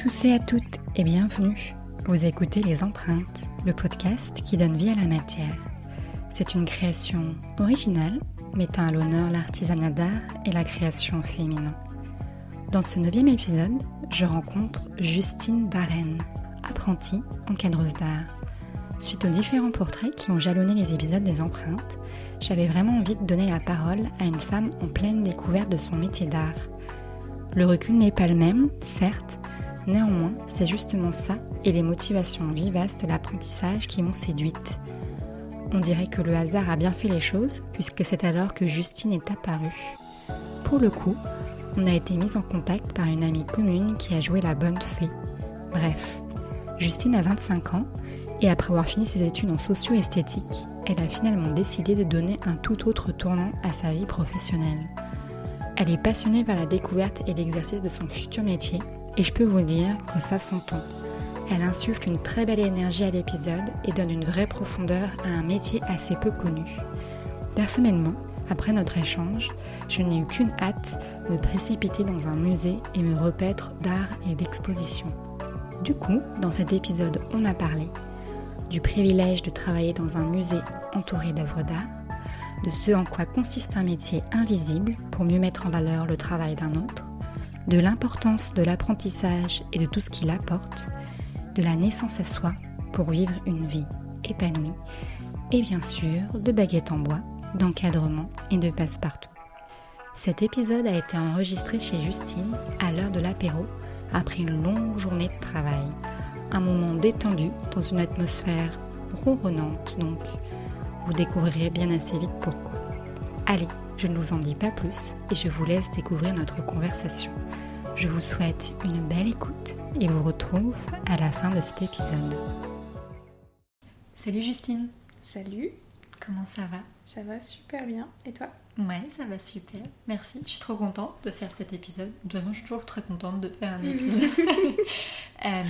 tous et à toutes et bienvenue. Vous écoutez Les Empreintes, le podcast qui donne vie à la matière. C'est une création originale mettant à l'honneur l'artisanat d'art et la création féminin. Dans ce neuvième épisode, je rencontre Justine Darren, apprentie encadreuse d'art. Suite aux différents portraits qui ont jalonné les épisodes des empreintes, j'avais vraiment envie de donner la parole à une femme en pleine découverte de son métier d'art. Le recul n'est pas le même, certes, néanmoins, c'est justement ça et les motivations vivaces de l'apprentissage qui m'ont séduite. On dirait que le hasard a bien fait les choses, puisque c'est alors que Justine est apparue. Pour le coup, on a été mis en contact par une amie commune qui a joué la bonne fée. Bref, Justine a 25 ans et après avoir fini ses études en socio-esthétique, elle a finalement décidé de donner un tout autre tournant à sa vie professionnelle. Elle est passionnée par la découverte et l'exercice de son futur métier et je peux vous dire que ça s'entend. Elle insuffle une très belle énergie à l'épisode et donne une vraie profondeur à un métier assez peu connu. Personnellement, après notre échange, je n'ai eu qu'une hâte me précipiter dans un musée et me repaître d'art et d'exposition. Du coup, dans cet épisode, on a parlé du privilège de travailler dans un musée entouré d'œuvres d'art, de ce en quoi consiste un métier invisible pour mieux mettre en valeur le travail d'un autre, de l'importance de l'apprentissage et de tout ce qu'il apporte, de la naissance à soi pour vivre une vie épanouie, et bien sûr de baguettes en bois, d'encadrement et de passe-partout. Cet épisode a été enregistré chez Justine à l'heure de l'apéro après une longue journée de travail un moment détendu dans une atmosphère ronronnante donc. Vous découvrirez bien assez vite pourquoi. Allez, je ne vous en dis pas plus et je vous laisse découvrir notre conversation. Je vous souhaite une belle écoute et vous retrouve à la fin de cet épisode. Salut Justine. Salut. Comment ça va? Ça va super bien. Et toi? Ouais, ça va super. Merci. Je suis trop contente de faire cet épisode. De toute façon, je suis toujours très contente de faire un épisode. euh,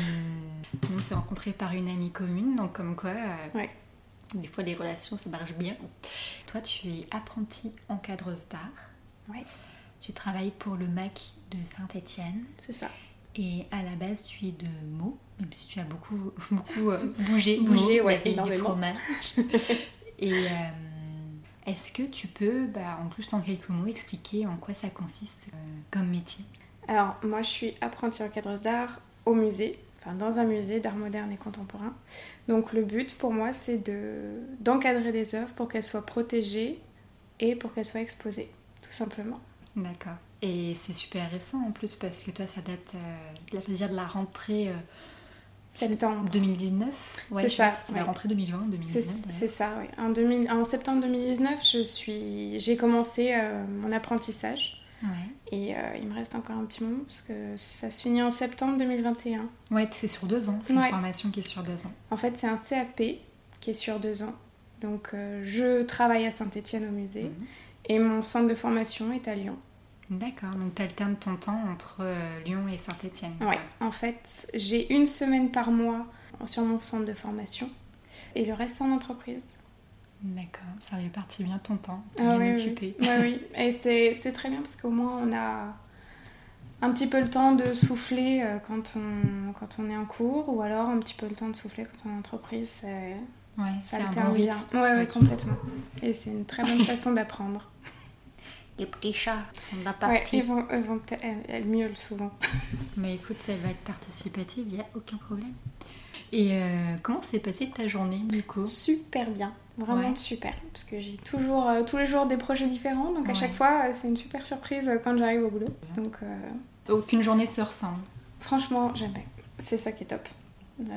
on s'est rencontrés par une amie commune, donc comme quoi, euh, des fois les relations, ça marche bien. Toi, tu es apprentie encadreuse d'art. Ouais. Tu travailles pour le MAC de Saint-Étienne. C'est ça. Et à la base, tu es de Meaux, même si tu as beaucoup, beaucoup euh, bougé, bougé, ouais, et du fromage. et euh, est-ce que tu peux, bah, en plus en quelques mots, expliquer en quoi ça consiste euh, comme métier? Alors, moi, je suis apprentie encadreuse d'art au musée, enfin dans un musée d'art moderne et contemporain. Donc, le but pour moi, c'est de, d'encadrer des œuvres pour qu'elles soient protégées et pour qu'elles soient exposées, tout simplement. D'accord. Et c'est super récent en plus parce que toi, ça date euh, de, la, de la rentrée. Euh, septembre 2019 ouais, c'est ça c'est la rentrée 2020 2019 c'est ça oui en, 2000, en, septembre 2019 je suis j'ai commencé euh, mon apprentissage ouais. et euh, il me reste encore un petit moment parce que ça se finit en septembre 2021 ouais c'est sur deux ans c'est une formation qui est sur deux ans en fait c'est un CAP qui est sur deux ans donc euh, je travaille à Saint-Étienne au musée Mhm. et mon centre de formation est à Lyon D'accord, donc tu alternes ton temps entre euh, Lyon et Saint-Étienne. Ouais, en fait, j'ai une semaine par mois sur mon centre de formation et le reste en entreprise. D'accord, ça répartit bien ton temps, t'es Ah bien oui, occupé. Oui, oui. et c'est c'est très bien parce qu'au moins on a un petit peu le temps de souffler euh, quand on, quand on est en cours ou alors un petit peu le temps de souffler quand on est en entreprise. c'est- Ouais, Ça c'est un alterne bon bien. rythme. Ouais, complètement. Et c'est une très bonne façon d'apprendre. Les petits chats sont de la Ouais, ils vont, vont peut-être- elles, elles miaulent souvent. Mais écoute, ça va être participative, il n'y a aucun problème. Et euh, comment s'est passée ta journée du coup Super bien, vraiment Ouais. super. Parce que j'ai toujours, euh, tous les jours des projets différents, donc à chaque fois, euh, c'est une super surprise euh, quand j'arrive au boulot. Donc Aucune journée se ressemble. franchement, jamais. C'est ça qui est top.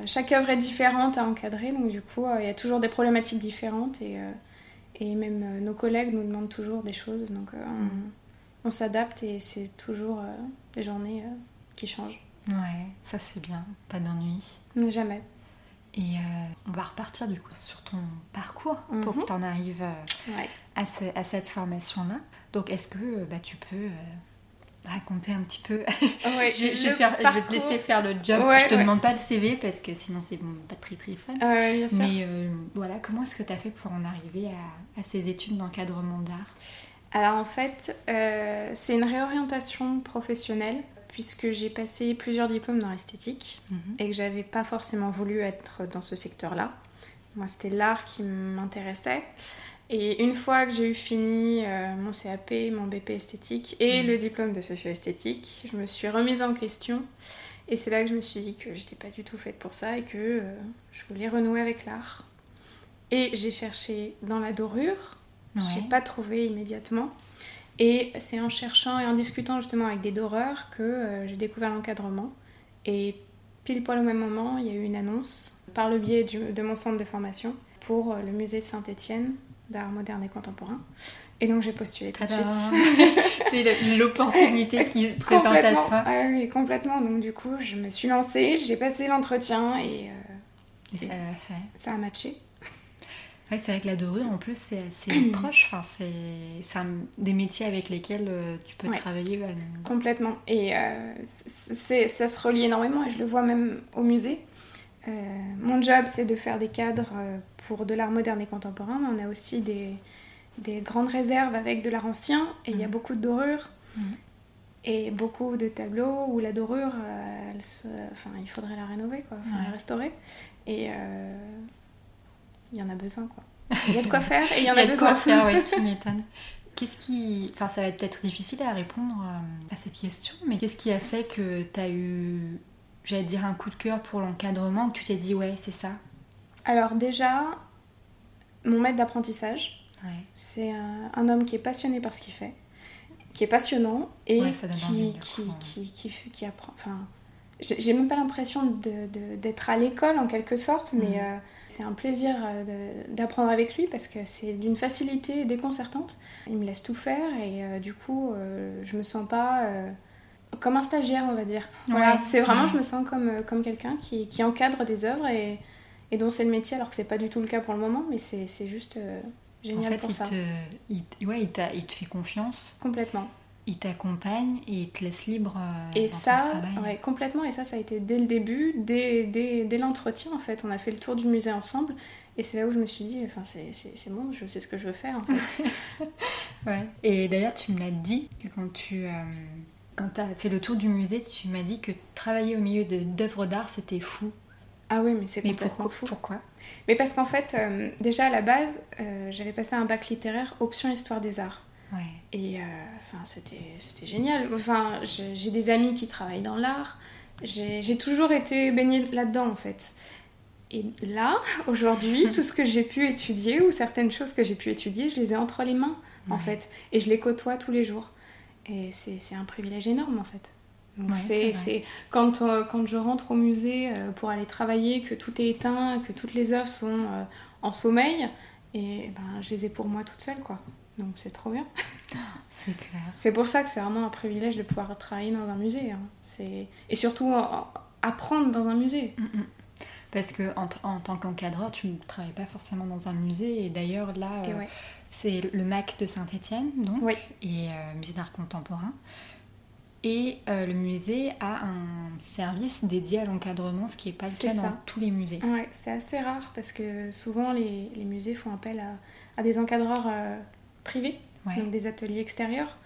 Chaque œuvre est différente à encadrer, donc du coup, il y a toujours des problématiques différentes et, et même nos collègues nous demandent toujours des choses, donc Mhm. on, on s'adapte et c'est toujours des journées qui changent. Ouais, ça c'est bien, pas d'ennui. Jamais. Et euh, on va repartir du coup sur ton parcours pour Mhm. que tu en arrives euh, Ouais. à, ce- à cette formation-là. Donc est-ce que euh, bah, tu peux euh, raconter un petit peu Ouais, je, je vais le faire- je vais te laisser faire le job. Ouais, je te demande pas le CV parce que sinon c'est bon, pas très très fun. Ah ouais, bien sûr. Mais voilà, comment est-ce que tu as fait pour en arriver à, à ces études d'encadrement d'art? Alors en fait, euh, c'est une réorientation professionnelle puisque j'ai passé plusieurs diplômes dans l'esthétique Mhm. et que j'avais pas forcément voulu être dans ce secteur-là. Moi, c'était l'art qui m'intéressait. Et une fois que j'ai eu fini euh, mon CAP, mon BP esthétique et Mhm. le diplôme de socio-esthétique, je me suis remise en question. Et c'est là que je me suis dit que j'étais pas du tout faite pour ça et que euh, je voulais renouer avec l'art. Et j'ai cherché dans la dorure, je Ouais. n'ai pas trouvé immédiatement. Et c'est en cherchant et en discutant justement avec des doreurs que euh, j'ai découvert l'encadrement. Et pile poil au même moment, il y a eu une annonce par le biais du- de mon centre de formation pour euh, le musée de Saint-Étienne d'art moderne et contemporain. Et donc j'ai postulé tout de suite. C'est l'opportunité qui se présente à toi. Ah oui, complètement. Donc du coup, je me suis lancée, j'ai passé l'entretien et euh, Et ça fait. ça a matché. Ouais, c'est vrai que la dorure, en plus, c'est assez proche. Enfin, c'est des métiers avec lesquels euh, tu peux Ouais. travailler. bah, Complètement. Et euh, ça se relie énormément et je le vois même au musée. Euh, mon job, c'est de faire des cadres euh, pour de l'art moderne et contemporain, mais on a aussi des, des grandes réserves avec de l'art ancien et il y a Mhm. beaucoup de dorures. Mhm. Et beaucoup de tableaux où la dorure, euh, elle se- enfin, il faudrait la rénover, quoi, enfin, Ouais. la restaurer. Et euh, il y en a besoin, quoi. Il y a de quoi faire et il y en a, de besoin. quoi faire, ouais, tu m'étonnes. Qu'est-ce qui. Enfin, ça va être peut-être difficile à répondre euh, à cette question, mais qu'est-ce qui a fait que tu as eu, j'allais dire, un coup de cœur pour l'encadrement, que tu t'es dit, ouais, c'est ça? Alors déjà, mon maître d'apprentissage, Ouais. C'est un, un homme qui est passionné par ce qu'il fait, qui est passionnant et Ouais, qui, qui, qui, qui, qui apprend. Enfin, j'ai même pas l'impression de- de- d'être à l'école en quelque sorte, mais Mhm. euh, c'est un plaisir euh, d'apprendre avec lui parce que c'est d'une facilité déconcertante. Il me laisse tout faire et euh, du coup, euh, je me sens pas. comme un stagiaire, on va dire. Voilà, Ouais. c'est vraiment, je me sens comme, comme quelqu'un qui, qui encadre des œuvres et, et dont c'est le métier, alors que c'est pas du tout le cas pour le moment, mais c'est juste euh, En génial fait, pour il ça. te, il, ouais, il, t'a- il te fait confiance, Complètement. Il t'accompagne et il te laisse libre euh, Et dans ça, ton travail. ouais, complètement. Et ça, ça a été dès le début, dès, dès, dès l'entretien en fait. On a fait le tour du musée ensemble. Et c'est là où je me suis dit, enfin, c'est- bon, je sais ce que je veux faire en fait. Ouais. Et d'ailleurs, tu me l'as dit que quand tu euh, quand as fait le tour du musée, tu m'as dit que travailler au milieu de- d'œuvres d'art, c'était fou. ah oui, mais c'est Mais complètement pourquoi fou. Pourquoi? Mais parce qu'en fait, euh, déjà à la base, euh, j'avais passé un bac littéraire option histoire des arts. Ouais. Et euh, enfin, c'était c'était génial. Enfin, j'ai j'ai des amis qui travaillent dans l'art. J'ai j'ai toujours été baignée là-dedans, en fait. Et là, aujourd'hui, tout ce que j'ai pu étudier, ou certaines choses que j'ai pu étudier, je les ai entre les mains, en fait. Et je les côtoie tous les jours. Et c'est c'est un privilège énorme, en fait. Donc Ouais, c'est c'est quand, euh, quand je rentre au musée euh, pour aller travailler, que tout est éteint, que toutes les œuvres sont euh, en sommeil, et ben, je les ai pour moi toute seule, quoi. Donc c'est trop bien. C'est clair. C'est pour ça que c'est vraiment un privilège de pouvoir travailler dans un musée. hein. C'est- Et surtout en- en- apprendre dans un musée. Mm, mm. Parce que en, t- en tant qu'encadreur, tu ne travailles pas forcément dans un musée. Et d'ailleurs, là, Et euh, ouais. c'est le MAC de Saint-Étienne, donc, Oui. et euh, musée d'art contemporain. Et euh, le musée a un service dédié à l'encadrement, ce qui n'est pas le C'est cas dans tous les musées. Ouais, c'est assez rare parce que souvent les, les musées font appel à, à des encadreurs privés, Ouais. donc des ateliers extérieurs.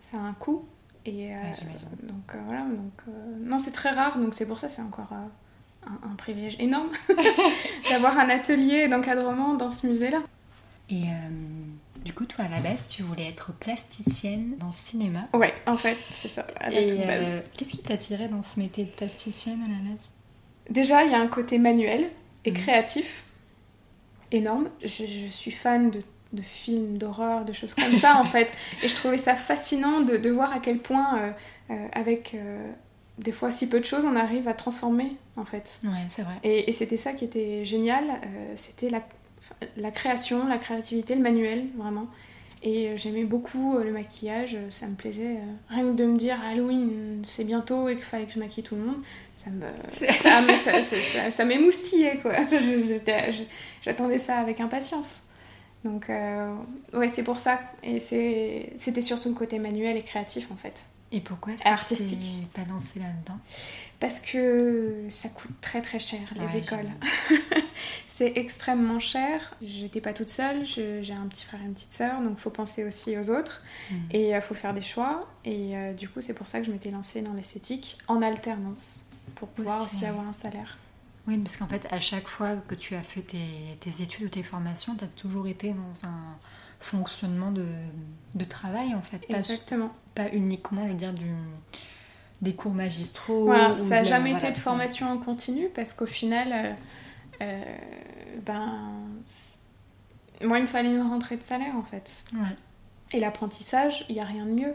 Ça a un coût. Et euh, Ouais, donc euh, voilà, donc euh, non, c'est très rare, donc c'est pour ça c'est encore un, un privilège énorme d'avoir un atelier d'encadrement dans ce musée-là. Et du coup, toi, à la base, tu voulais être plasticienne dans le cinéma. Ouais, en fait, c'est ça, à la Et toute base. euh, qu'est-ce qui t'attirait dans ce métier de plasticienne à la base? Déjà, il y a un côté manuel et Mhm. créatif énorme. Je, je suis fan de, de films d'horreur, de choses comme ça en fait. Et je trouvais ça fascinant de, de voir à quel point, euh, euh, avec euh, des fois si peu de choses, on arrive à transformer en fait. Ouais, c'est vrai. Et, et c'était ça qui était génial. c'était la, la création, la créativité, le manuel, vraiment. Et j'aimais beaucoup le maquillage, ça me plaisait. rien que de me dire Halloween, c'est bientôt et qu'il fallait que je maquille tout le monde, ça me, ça, ça, ça, ça- m'émoustillait quoi. J'attendais ça avec impatience. Donc euh, ouais, c'est pour ça. Et c'était surtout le côté manuel et créatif en fait. Et pourquoi est-ce artistique. pas lancé là-dedans? Parce que ça coûte très très cher les écoles. c'est extrêmement cher. J'étais pas toute seule, j'ai un petit frère et une petite sœur, donc faut penser aussi aux autres hmm. et il faut faire des choix. Et du coup, c'est pour ça que je m'étais lancée dans l'esthétique en alternance pour pouvoir aussi, avoir un salaire. Oui, parce qu'en fait, à chaque fois que tu as fait tes, études ou tes formations, tu as toujours été dans un fonctionnement de, travail, en fait. Exactement. Pas, uniquement, je veux dire, du, des cours magistraux. Voilà, ça n'a jamais été de formation en continu, parce qu'au final, euh, euh, ben, moi, il me fallait une rentrée de salaire, en fait. Et l'apprentissage, il n'y a rien de mieux.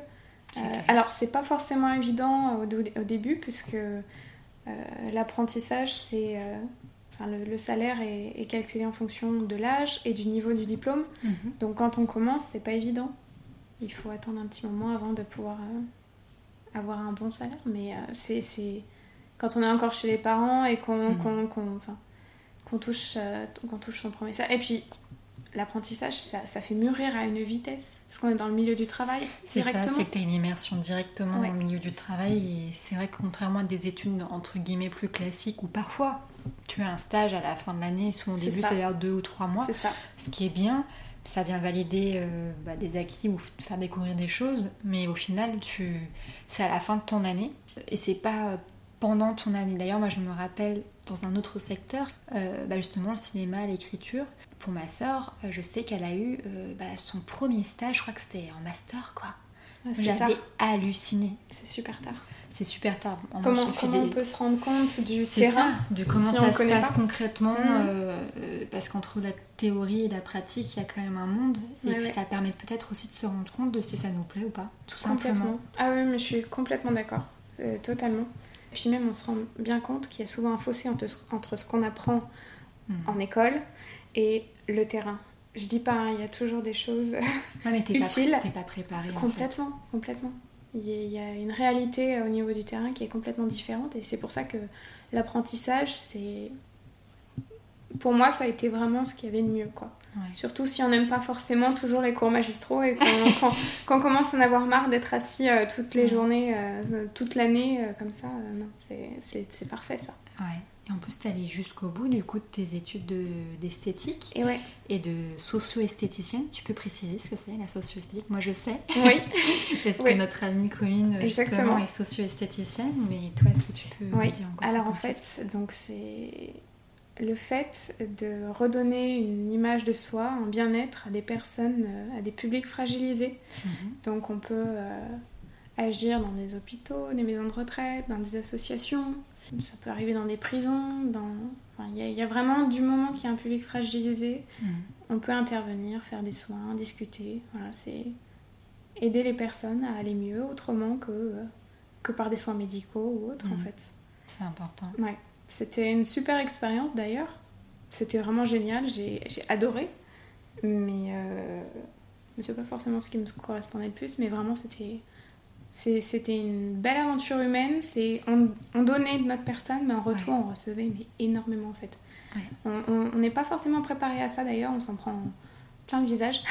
Euh, alors, c'est pas forcément évident au, au début, puisque l'apprentissage, c'est. Euh, enfin, le, salaire est, calculé en fonction de l'âge et du niveau du diplôme. Mhm. Donc quand on commence, c'est pas évident. Il faut attendre un petit moment avant de pouvoir euh, avoir un bon salaire. Mais c'est, quand on est encore chez les parents et qu'on, mhm. qu'on, touche, qu'on touche son premier salaire. Et puis l'apprentissage, ça, fait mûrir à une vitesse, parce qu'on est dans le milieu du travail directement. C'est ça, c'est que tu as une immersion directement dans le milieu du travail, et c'est vrai que contrairement à des études entre guillemets plus classiques, où parfois tu as un stage à la fin de l'année, souvent au début c'est-à-dire deux ou trois mois, ça. ce qui est bien, ça vient valider euh, bah, des acquis ou faire découvrir des choses, mais au final, tu... c'est à la fin de ton année, et c'est pas pendant ton année. D'ailleurs, moi je me rappelle dans un autre secteur, euh, bah, justement le cinéma, l'écriture, pour ma sœur, euh, je sais qu'elle a eu euh, bah, son premier stage, je crois que c'était en master quoi. Ah, J'avais halluciné. C'est super tard. C'est super tard. comment, on peut se rendre compte du terrain ça, de comment ça se passe concrètement mmh. euh, Parce qu'entre la théorie et la pratique, il y a quand même un monde. Et puis ça permet peut-être aussi de se rendre compte de si ça nous plaît ou pas, tout simplement. Ah oui, mais je suis complètement d'accord. totalement. Et puis même, on se rend bien compte qu'il y a souvent un fossé entre, entre ce qu'on apprend mmh. en école et le terrain. Je dis pas, hein, il y a toujours des choses mais utiles. Pas, t'es pas préparé. Complètement, complètement. Il y, a une réalité au niveau du terrain qui est complètement différente et c'est pour ça que l'apprentissage, c'est. Pour moi, ça a été vraiment ce qu'il y avait de mieux, quoi. Surtout si on n'aime pas forcément toujours les cours magistraux et qu'on commence à en avoir marre d'être assis euh, toutes les journées, euh, toute l'année, euh, comme ça, non, c'est parfait ça. Ouais. Et en plus, tu allé jusqu'au bout du coup de tes études d'esthétique et, ouais. et de socio-esthéticienne. Tu peux préciser ce que c'est la socio-esthétique? Moi, je sais. Oui. Parce que notre amie commune justement est socio-esthéticienne. Mais toi, est-ce que tu peux oui. dire quoi Alors en fait, donc c'est le fait de redonner une image de soi, un bien-être à des personnes, euh, à des publics fragilisés. Mhm. Donc on peut euh, agir dans des hôpitaux, des maisons de retraite, dans des associations, ça peut arriver dans des prisons, dans... Il y, a vraiment du moment qu'il y a un public fragilisé, mm. on peut intervenir, faire des soins, discuter. Voilà, c'est aider les personnes à aller mieux autrement que, que par des soins médicaux ou autres en mm. fait. C'est important. Ouais. C'était une super expérience d'ailleurs. C'était vraiment génial, j'ai adoré. Mais, euh... mais c'est pas forcément ce qui me correspondait le plus, mais vraiment c'était c'était une belle aventure humaine. C'est on, donnait de notre personne, mais en retour, on recevait mais énormément en fait. On n'est pas forcément préparé à ça d'ailleurs, on s'en prend plein le visage.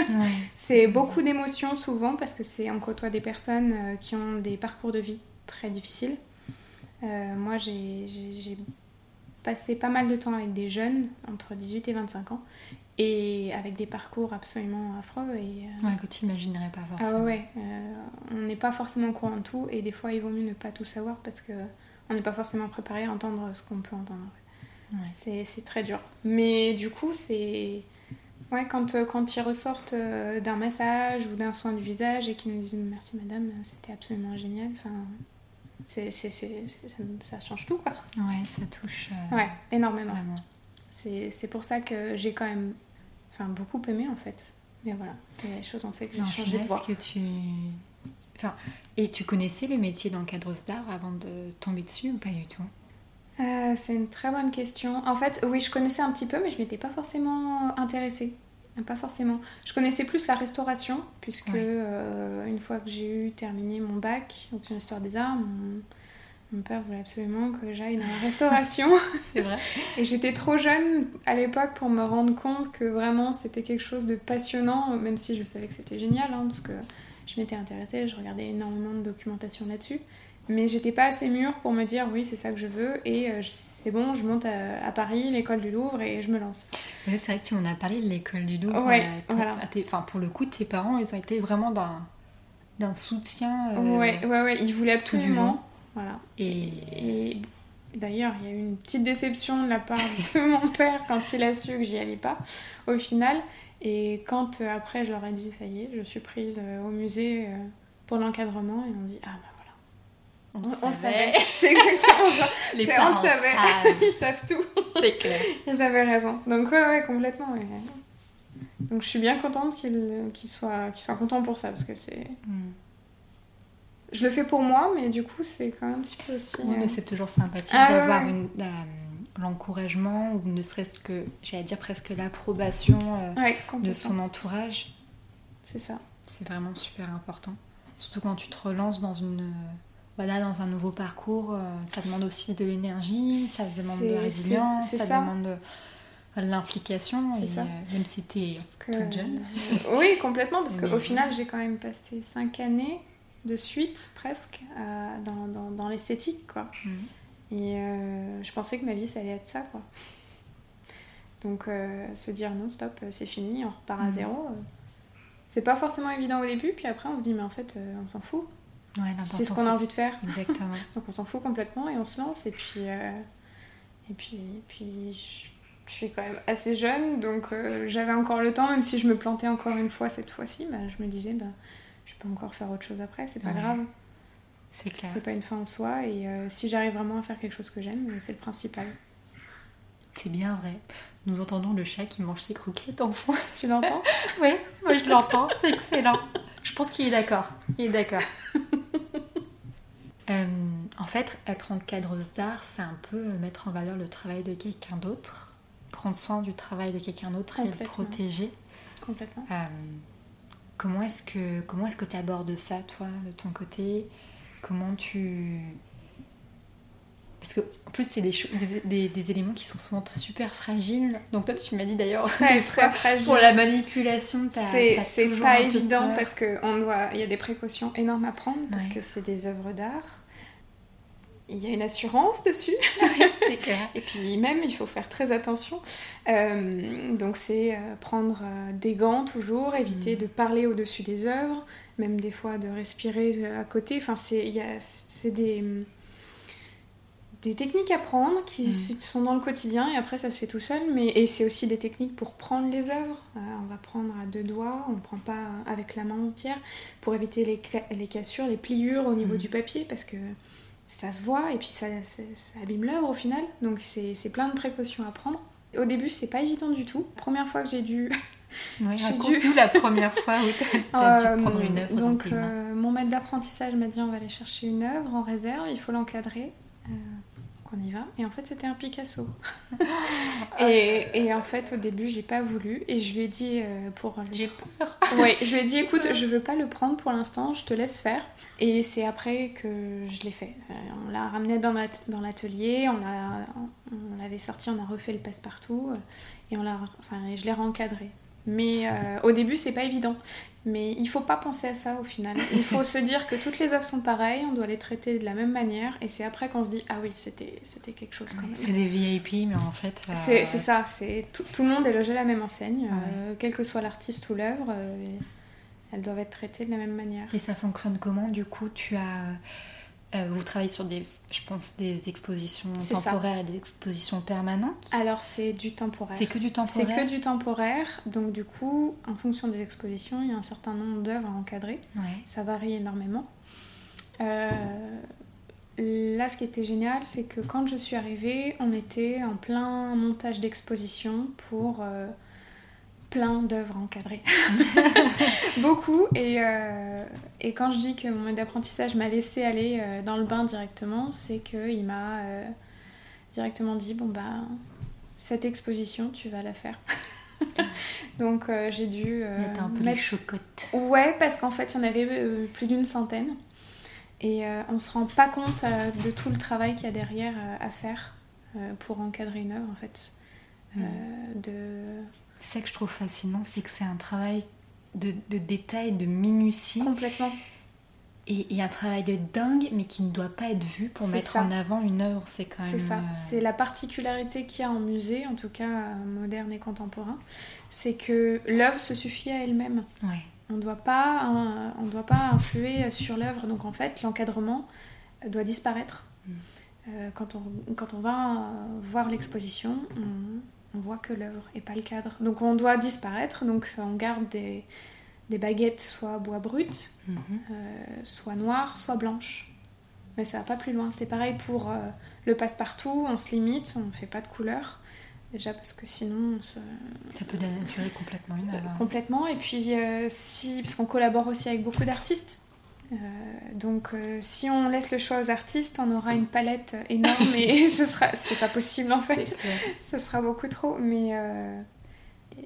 c'est beaucoup d'émotions souvent parce que c'est on côtoie des personnes euh, qui ont des parcours de vie très difficiles. Euh, moi, j'ai passé pas mal de temps avec des jeunes entre 18 et 25 ans et avec des parcours absolument affreux. Et, euh, Ouais, que tu n'imaginerais pas forcément. Ah ouais, euh, on n'est pas forcément au courant de tout et des fois il vaut mieux ne pas tout savoir parce que on n'est pas forcément préparé à entendre ce qu'on peut entendre. Ouais. C'est très dur. Mais du coup, c'est. Ouais, quand, euh, quand ils ressortent d'un massage ou d'un soin du visage et qu'ils nous disent merci madame, c'était absolument génial. Enfin, c'est, c'est, ça, change tout quoi. Ouais, ça touche. ouais, énormément. Vraiment. C'est pour ça que j'ai quand même enfin, beaucoup aimé en fait. Mais voilà, les choses ont fait que j'ai changé de voie. Que tu... Enfin, et tu connaissais le métier d'encadreuse d'art avant de tomber dessus ou pas du tout? Euh, C'est une très bonne question. En fait, oui, je connaissais un petit peu, mais je m'étais pas forcément intéressée. Pas forcément. Je connaissais plus la restauration, puisque euh, une fois que j'ai eu terminé mon bac, option histoire des arts, mon père voulait absolument que j'aille dans la restauration. c'est vrai. Et j'étais trop jeune à l'époque pour me rendre compte que vraiment c'était quelque chose de passionnant, même si je savais que c'était génial, hein, parce que je m'étais intéressée, je regardais énormément de documentation là-dessus. Mais j'étais pas assez mûre pour me dire oui, c'est ça que je veux et euh, c'est bon, je monte à, Paris, l'école du Louvre et je me lance. c'est vrai que tu m'en as parlé de l'école du Louvre. Ouais, voilà. Enfin, pour le coup, tes parents, ils ont été vraiment d'un, d'un soutien. Euh, ouais, ouais, ouais, ils voulaient absolument. Voilà. Et, et d'ailleurs, il y a eu une petite déception de la part de mon père quand il a su que j'y allais pas au final. Et quand euh, après je leur ai dit ça y est, je suis prise au musée pour l'encadrement, ils m'ont dit ah bah on, savait. C'est exactement ça. Les parents on savait. Ils savent tout. C'est clair. Ils avaient raison. Donc ouais, ouais, complètement. Donc je suis bien contente qu'ils soient, contents pour ça parce que c'est. Hmm. Je le fais pour moi, mais du coup c'est quand même un petit peu aussi. Oui, mais euh, c'est toujours sympathique ah, d'avoir l'encouragement ou ne serait-ce que, j'allais dire presque l'approbation euh, de son entourage. C'est ça. C'est vraiment super important. Surtout quand tu te relances dans une voilà, dans un nouveau parcours, euh, ça demande aussi de l'énergie, ça demande de la résilience, ça, demande de, l'implication, euh, même si tu es toute jeune. oui, complètement, parce qu'au final, j'ai quand même passé cinq années de suite, presque, dans, dans, dans l'esthétique, quoi. Mhm. Et euh, je pensais que ma vie, ça allait être ça, quoi. Donc, se dire non, stop, c'est fini, on repart à mhm. zéro. c'est pas forcément évident au début, puis après, on se dit, mais en fait, on s'en fout c'est ce qu'on a envie de faire. Exactement. Donc on s'en fout complètement et on se lance. Et puis, euh, et puis, puis je, suis quand même assez jeune, donc euh, j'avais encore le temps, même si je me plantais encore une fois cette fois-ci, bah, je me disais, bah, je peux encore faire autre chose après, c'est pas grave. C'est clair. C'est pas une fin en soi. Et euh, si j'arrive vraiment à faire quelque chose que j'aime, c'est le principal. C'est bien vrai. Nous entendons le chat qui mange ses croquettes en fond. Tu l'entends? Oui, moi je l'entends. C'est excellent. Je pense qu'il est d'accord. Il est d'accord. Euh, en fait, être encadreuse d'art, c'est un peu mettre en valeur le travail de quelqu'un d'autre, prendre soin du travail de quelqu'un d'autre et le protéger. Complètement. Euh, comment est-ce que comment est-ce que tu abordes ça, toi, de ton côté? Comment tu parce que en plus c'est des, des, des, éléments qui sont souvent super fragiles. Donc toi tu m'as dit d'ailleurs très, très fragile. pour la manipulation, c'est pas évident parce que on doit il y a des précautions énormes à prendre parce que c'est des œuvres d'art. Il y a une assurance dessus. clair. Et puis même il faut faire très attention. Euh, donc c'est euh, prendre euh, des gants toujours, éviter mm. de parler au-dessus des œuvres, même des fois de respirer à côté. Enfin c'est c'est des des techniques à prendre qui mm. sont dans le quotidien et après ça se fait tout seul. Mais, et c'est aussi des techniques pour prendre les œuvres. Euh, on va prendre à deux doigts, on ne prend pas avec la main entière pour éviter les, les cassures, les pliures au niveau mm. du papier parce que ça se voit et puis ça, ça, abîme l'œuvre au final. Donc c'est plein de précautions à prendre. Au début, c'est pas évident du tout. Première fois que j'ai dû. Oui, raconte-nous la première fois où tu as, dû prendre une œuvre. Donc, euh, mon maître d'apprentissage m'a dit on va aller chercher une œuvre en réserve, il faut l'encadrer. Euh, on y va. Et en fait, c'était un Picasso. et, en fait, au début, j'ai pas voulu. Et je lui ai dit euh, pour. J'ai peur. Ouais, je lui ai dit écoute, je veux pas le prendre pour l'instant, je te laisse faire. Et c'est après que je l'ai fait. Euh, on l'a ramené dans l'atelier, on l'avait sorti, on a refait le passe-partout. Euh, et on l'a, enfin, je l'ai rencadré. Mais au début, c'est pas évident. Mais il faut pas penser à ça au final. Il faut se dire que toutes les œuvres sont pareilles, on doit les traiter de la même manière, et c'est après qu'on se dit ah oui c'était c'était quelque chose quand même. C'est des VIP, mais en fait. Euh, c'est ça, c'est tout, tout, le monde est logé à la même enseigne, euh, quel que soit l'artiste ou l'œuvre, euh, elles doivent être traitées de la même manière. Et ça fonctionne comment du coup Tu as euh, vous travaillez sur des, je pense, des expositions temporaires et des expositions permanentes Alors c'est du temporaire. C'est que du temporaire C'est que du temporaire. Donc du coup, en fonction des expositions, il y a un certain nombre d'œuvres à encadrer. Ça varie énormément. Euh, là, ce qui était génial, c'est que quand je suis arrivée, on était en plein montage d'exposition pour... Euh, plein d'œuvres encadrées. Beaucoup. Et, euh, et, quand je dis que mon mode d'apprentissage m'a laissé aller euh, dans le bain directement, c'est qu'il m'a euh, directement dit bon, bah, cette exposition, tu vas la faire. Donc j'ai dû. mettre un peu mettre... chocottes. Ouais, parce qu'en fait, il y en avait plus d'une centaine. Et on se rend pas compte de tout le travail qu'il y a derrière à faire pour encadrer une œuvre, en fait. de c'est ça que je trouve fascinant, c'est que c'est un travail de, de détails, de minutie. Complètement. Et, un travail de dingue, mais qui ne doit pas être vu pour mettre en avant une œuvre. C'est quand même. C'est ça. Euh, c'est la particularité qu'il y a en musée, en tout cas moderne et contemporain. C'est que l'œuvre se suffit à elle-même. Ouais. On ne doit pas, on doit pas influer sur l'œuvre. Donc en fait, l'encadrement doit disparaître. Mm. Euh, quand, on, quand on va voir l'exposition, on, on, voit que l'œuvre et pas le cadre. Donc on doit disparaître. Donc on garde des des baguettes soit bois brut, mhm. euh, soit noires, soit blanches. Mais ça va pas plus loin. C'est pareil pour euh, le passe-partout, on se limite, on ne fait pas de couleur. Déjà parce que sinon... Ça peut dénaturer complètement une œuvre. Complètement. Et puis euh, si... Parce qu'on collabore aussi avec beaucoup d'artistes. Donc si on laisse le choix aux artistes, on aura une palette énorme et ce sera... C'est pas possible en fait. Ce sera beaucoup trop. Mais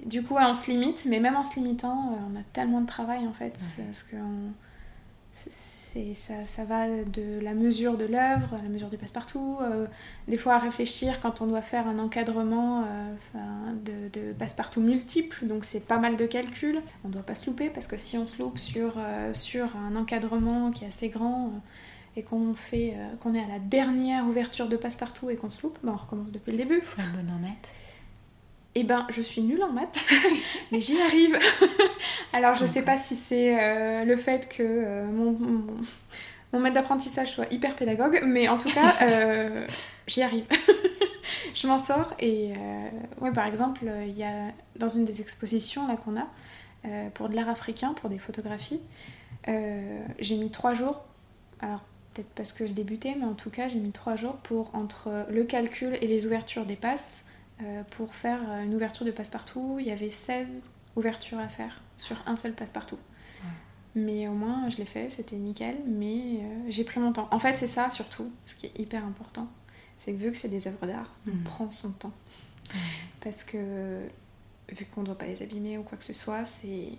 du coup, on se limite, mais même en se limitant, euh, on a tellement de travail en fait. Parce que ça, ça, va de la mesure de l'œuvre, la mesure du passe-partout, euh, des fois à réfléchir quand on doit faire un encadrement euh, de, passe-partout multiple, donc c'est pas mal de calculs. On ne doit pas se louper parce que si on se loupe sur, sur un encadrement qui est assez grand et qu'on fait qu'on est à la dernière ouverture de passe-partout et qu'on se loupe, ben, on recommence depuis le début. Faut un bon en mettre. Eh ben, je suis nulle en maths, mais j'y arrive. Alors, je sais pas si c'est euh, le fait que euh, mon, mon, maître d'apprentissage soit hyper pédagogue, mais en tout cas, euh, j'y arrive. je m'en sors et, ouais, par exemple, il y a dans une des expositions là qu'on a pour de l'art africain, pour des photographies, j'ai mis trois jours. Alors, peut-être parce que je débutais, mais en tout cas, j'ai mis trois jours pour entre le calcul et les ouvertures des passes pour faire euh, une ouverture de passe-partout. Il y avait 16 ouvertures à faire sur un seul passe-partout. Mais au moins, je l'ai fait, c'était nickel, mais euh, j'ai pris mon temps. En fait, c'est ça surtout, ce qui est hyper important. C'est que vu que c'est des œuvres d'art, on mm. prend son temps. Parce que vu qu'on ne doit pas les abîmer ou quoi que ce soit, c'est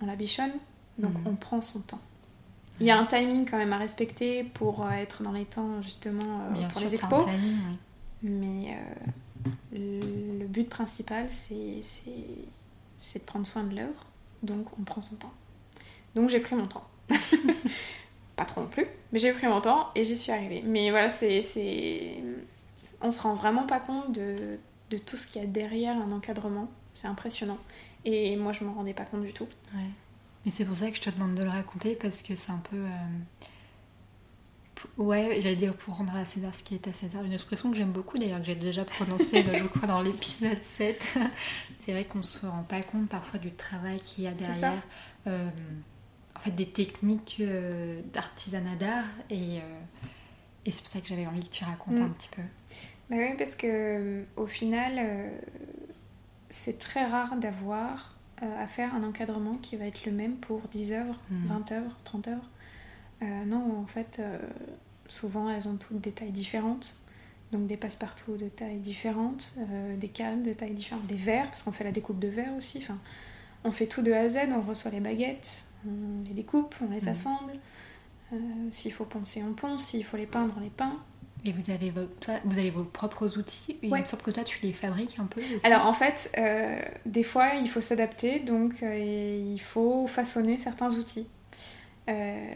on la bichonne, donc mm. on prend son temps. Il y a un timing quand même à respecter pour être dans les temps justement pour les expos. Mais le but principal, c'est de prendre soin de l'œuvre, donc on prend son temps. Donc j'ai pris mon temps. Pas trop non plus, mais j'ai pris mon temps et j'y suis arrivée. Mais voilà, c'est. On se rend vraiment pas compte de, de tout ce qu'il y a derrière un encadrement. C'est impressionnant. Et moi, je m'en rendais pas compte du tout. Ouais. Mais c'est pour ça que je te demande de le raconter parce que c'est un peu. Euh, Ouais, j'allais dire pour rendre à César ce qui est à César. Une expression que j'aime beaucoup d'ailleurs, que j'ai déjà prononcée, je crois, dans l'épisode 7. C'est vrai qu'on se rend pas compte parfois du travail qu'il y a derrière. Euh, en fait, des techniques euh, d'artisanat d'art. Et, euh, et c'est pour ça que j'avais envie que tu racontes mm. un petit peu. Bah oui, parce que au final, c'est très rare d'avoir à faire un encadrement qui va être le même pour 10 œuvres, 20 mm. œuvres, 30 œuvres. Euh, non, en fait, euh, souvent elles ont toutes des tailles différentes. Donc des passe-partout de tailles différentes, euh, des cannes de tailles différentes, des verres, parce qu'on fait la découpe de verre aussi. Enfin, on fait tout de A à Z, on reçoit les baguettes, on les découpe, on les assemble. s'il faut poncer, on ponce. S'il faut les peindre, on les peint. Et vous avez, vos, toi, vous avez vos propres outils? Il me semble que toi, tu les fabriques un peu Alors, en fait, des fois, il faut s'adapter. Donc, il faut façonner certains outils. Euh,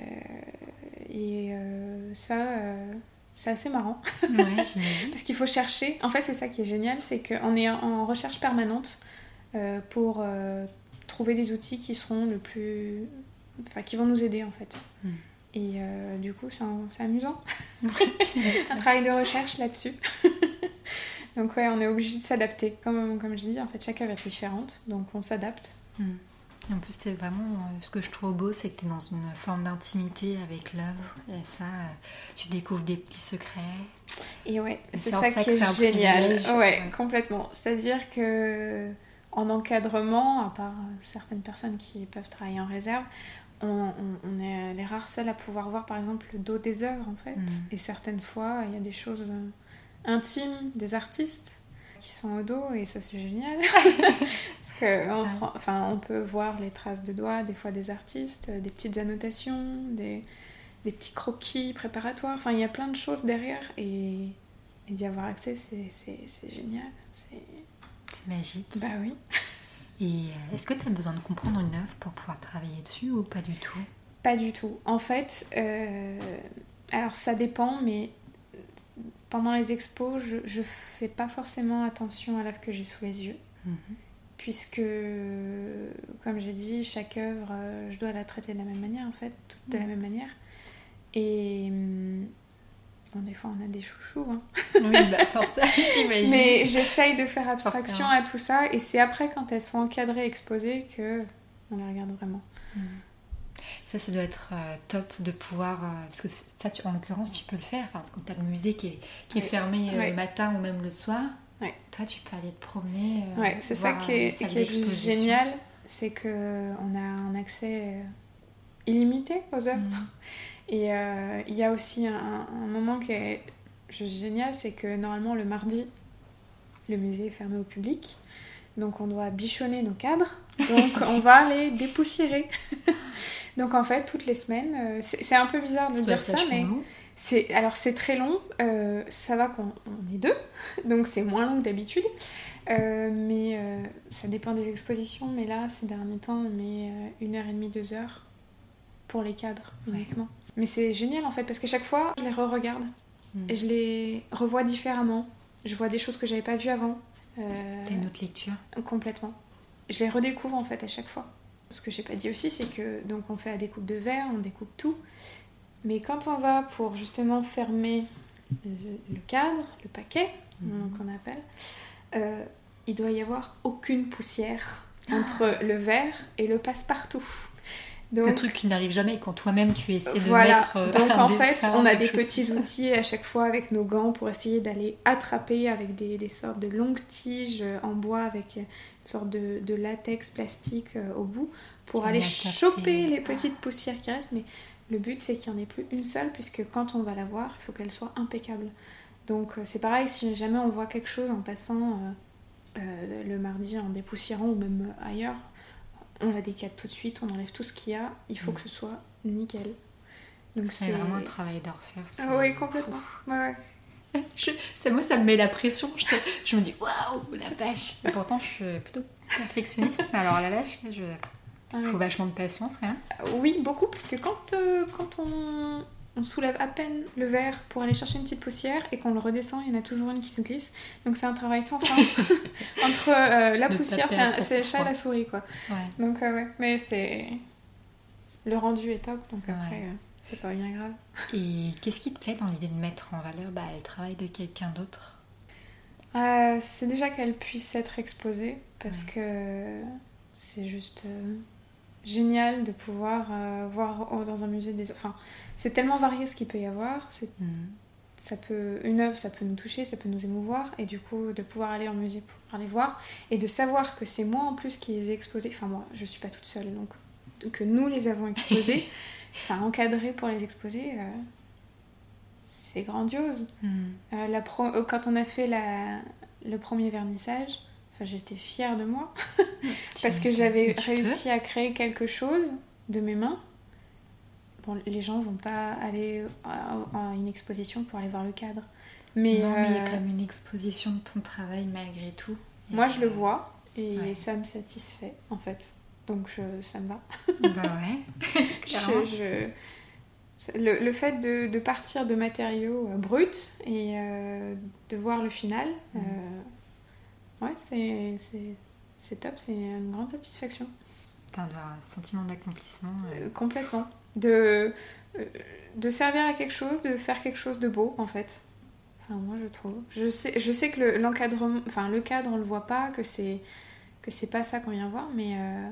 et euh, ça, euh, c'est assez marrant. Parce qu'il faut chercher. En fait, c'est ça qui est génial, c'est qu'on est en recherche permanente pour trouver des outils qui seront le plus. Enfin, qui vont nous aider en fait. Hmm. Et du coup, c'est amusant. un travail de recherche là-dessus. donc, ouais, on est obligé de s'adapter. Comme, comme je dis, en fait, chaque œuvre est différente. Donc, on s'adapte. Hmm. En plus, c'est vraiment euh, ce que je trouve beau, c'est que tu es dans une forme d'intimité avec l'œuvre. Et ça, euh, tu découvres des petits secrets. Et ouais, c'est ça, qui est, génial. Ouais, complètement. C'est-à-dire que en encadrement, à part certaines personnes qui peuvent travailler en réserve, on, est les rares seuls à pouvoir voir par exemple le dos des œuvres en fait. Mm. Et certaines fois, il y a des choses euh, intimes des artistes qui sont au dos et ça c'est génial parce que on, enfin, on peut voir les traces de doigts des fois des artistes, des petites annotations, des, des petits croquis préparatoires, enfin il y a plein de choses derrière et, et d'y avoir accès c'est génial. C'est magique. Bah oui. Et euh, est-ce que tu as besoin de comprendre une œuvre pour pouvoir travailler dessus ou pas du tout? Pas du tout. En fait, alors ça dépend, mais pendant les expos, je, ne fais pas forcément attention à l'œuvre que j'ai sous les yeux. Mhm. Puisque, comme j'ai dit, chaque œuvre, je dois la traiter de la même manière, en fait, de la mhm. même manière. Et hum, bon, des fois, on a des chouchous. Hein. Oui, bah forcément, j'imagine. Mais j'essaye de faire abstraction à tout ça. Et c'est après, quand elles sont encadrées, exposées, que on les regarde vraiment. Ça, ça doit être euh, top de pouvoir. Euh, parce que ça, tu, en l'occurrence, tu peux le faire. Enfin, quand tu as le musée qui est, qui est fermé euh, le matin ou même le soir, toi, tu peux aller te promener. ouais, c'est ça qui est, qui est juste génial. C'est qu'on a un accès illimité aux œuvres. Mmh. Et il y a aussi un, moment qui est juste génial c'est que normalement, le mardi, le musée est fermé au public. Donc on doit bichonner nos cadres. Donc on va les dépoussiérer. Donc en fait, toutes les semaines, euh, c'est un peu bizarre de dire ça, mais c'est alors c'est très long. Euh, ça va qu'on est deux, donc c'est moins long que d'habitude. Euh, mais ça dépend des expositions. Mais là, ces derniers temps, on met une heure et demie, deux heures pour les cadres uniquement. Mais c'est génial en fait parce qu'à chaque fois, je les re-regarde hmm. et je les revois différemment. Je vois des choses que j'avais pas vues avant. T'as une autre lecture? Complètement. Je les redécouvre en fait à chaque fois. Ce que j'ai pas dit aussi, c'est que donc on fait la découpe de verre, on découpe tout. Mais quand on va pour justement fermer le, cadre, le paquet mhm. qu'on appelle, euh, il doit y avoir aucune poussière entre le verre et le passe-partout. Donc, un truc qui n'arrive jamais quand toi-même tu essaies de mettre. Euh, Donc en fait, on a des petits outils à chaque fois avec nos gants pour essayer d'aller attraper avec des, des, sortes de longues tiges en bois avec une sorte de, de latex plastique euh, au bout pour aller choper les petites poussières qui restent. Mais le but c'est qu'il n'y en ait plus une seule puisque quand on va la voir, il faut qu'elle soit impeccable. Donc euh, c'est pareil, si jamais on voit quelque chose en passant le mardi en dépoussiérant ou même ailleurs, on la décade tout de suite, on enlève tout ce qu'il y a, il faut mm. que ce soit nickel. Donc c'est vraiment un travail d'orfèvre. Ah oui, complètement. Ouais, moi, ça me met la pression. Je, me dis, waouh, la vache. Et pourtant, je suis plutôt perfectionniste. Alors, la vache, il ah faut vachement de patience, rien. Oui, beaucoup, parce que quand, euh, quand on, on soulève à peine le verre pour aller chercher une petite poussière et qu'on le redescend, il y en a toujours une qui se glisse. Donc c'est un travail sans fin. Entre euh, la poussière, c'est le chat et la souris, quoi. Donc euh, ouais, mais c'est... Le rendu est top, donc après, euh, c'est pas bien grave. Et qu'est-ce qui te plaît dans l'idée de mettre en valeur bah, le travail de quelqu'un d'autre? C'est déjà qu'elle puisse être exposée, parce que c'est juste génial de pouvoir voir dans un musée des... Enfin, c'est tellement varié ce qu'il peut y avoir. Mm. Ça peut, une œuvre, ça peut nous toucher, ça peut nous émouvoir, et du coup, de pouvoir aller en musée pour aller voir, et de savoir que c'est moi en plus qui les ai exposés. Enfin, moi, je suis pas toute seule, donc que nous les avons exposés, enfin encadrés pour les exposer, euh, c'est grandiose. Mm. Euh, la euh, quand on a fait la... le premier vernissage, j'étais fière de moi parce que j'avais réussi à créer quelque chose de mes mains bon, les gens vont pas aller à, une exposition pour aller voir le cadre. Mais, non, mais il y a euh, quand même une exposition de ton travail malgré tout. Moi, je le vois et ça me satisfait en fait. Donc ça me va. Bah ouais. je, le, fait de, partir de matériaux euh, bruts et euh, de voir le final, mm. ouais, c'est top, c'est une grande satisfaction. T'as un sentiment d'accomplissement. complètement de, euh, de servir à quelque chose, de faire quelque chose de beau en fait. Enfin, moi je trouve. Je sais, je sais que l'encadrement, enfin le cadre, on le voit pas, que c'est que c'est pas ça qu'on vient voir, mais euh,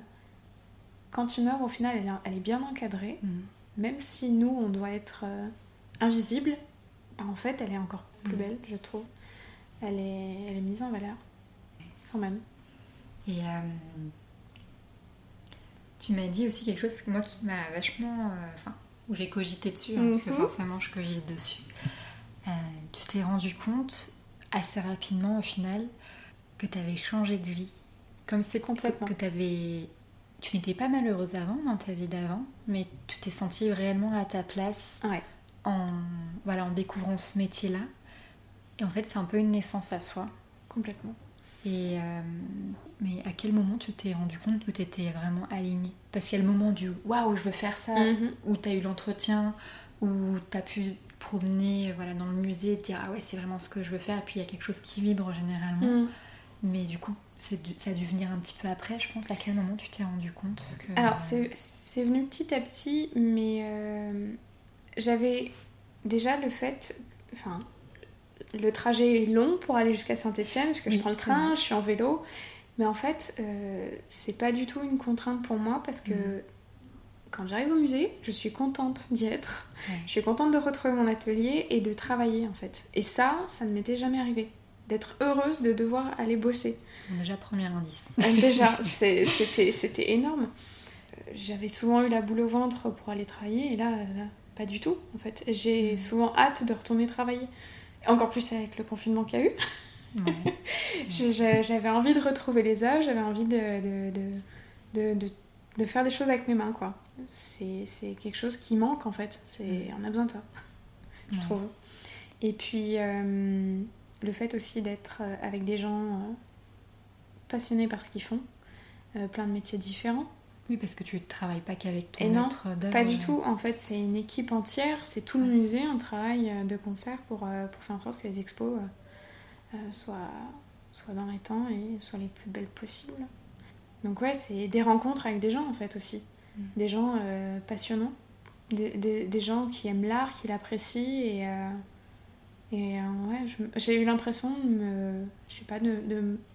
quand une œuvre au final elle, est bien encadrée, mm. même si nous on doit être euh, invisible, bah, en fait elle est encore plus mm. belle, je trouve. Elle est, elle est mise en valeur, quand même. Et tu m'as dit aussi quelque chose moi qui m'a vachement. Euh, enfin, où j'ai cogité dessus, hein, parce que mhm. forcément je cogite dessus. Euh, tu t'es rendu compte assez rapidement au final que tu avais changé de vie. Comme c'est complètement. Que, avais... tu n'étais pas malheureuse avant dans ta vie d'avant, mais tu t'es sentie réellement à ta place en, voilà, en découvrant ce métier-là. Et en fait, c'est un peu une naissance à soi. Complètement. Et mais à quel moment tu t'es rendu compte que tu étais vraiment alignée? Parce qu'il y a le moment du waouh, je veux faire ça, Mhm. où tu as eu l'entretien, où tu as pu te promener voilà, dans le musée, te dire ah ouais, c'est vraiment ce que je veux faire, et puis il y a quelque chose qui vibre généralement. Mm. Mais du coup, ça a dû venir un petit peu après, je pense. À quel moment tu t'es rendu compte que. Alors, c'est c'est venu petit à petit, mais euh, j'avais déjà le fait. Enfin, le trajet est long pour aller jusqu'à Saint-Etienne, parce que je prends le train, je suis en vélo. Mais en fait, euh, c'est pas du tout une contrainte pour moi, parce que Mhm. quand j'arrive au musée, je suis contente d'y être. Ouais. Je suis contente de retrouver mon atelier et de travailler, en fait. Et ça, ça ne m'était jamais arrivé. D'être heureuse de devoir aller bosser. Déjà, premier indice. Euh, Déjà, c'était c'était énorme. Euh, J'avais souvent eu la boule au ventre pour aller travailler et là, là, pas du tout en fait. J'ai Mm. souvent hâte de retourner travailler. Encore plus avec le confinement qu'il y a eu. Ouais. J'avais envie de retrouver les œuvres, j'avais envie de, de, de, de, faire des choses avec mes mains quoi. C'est quelque chose qui manque en fait. C'est. On a besoin de ça, je Ouais. trouve. Et puis euh, le fait aussi d'être euh, avec des gens euh, passionnés par ce qu'ils font, euh, plein de métiers différents. Oui, parce que tu ne travailles pas qu'avec ton Et non, maître d'œuvre. Pas du tout, en fait c'est une équipe entière, c'est tout le Ouais. musée, on travaille euh, de concert pour, euh, pour faire en sorte que les expos euh, euh, soient, soient dans les temps et soient les plus belles possibles. Donc ouais, c'est des rencontres avec des gens en fait aussi, Mm. des gens euh, passionnants, des, des- des gens qui aiment l'art, qui l'apprécient et, euh, et euh, ouais, j'ai eu l'impression de me, je sais pas, de,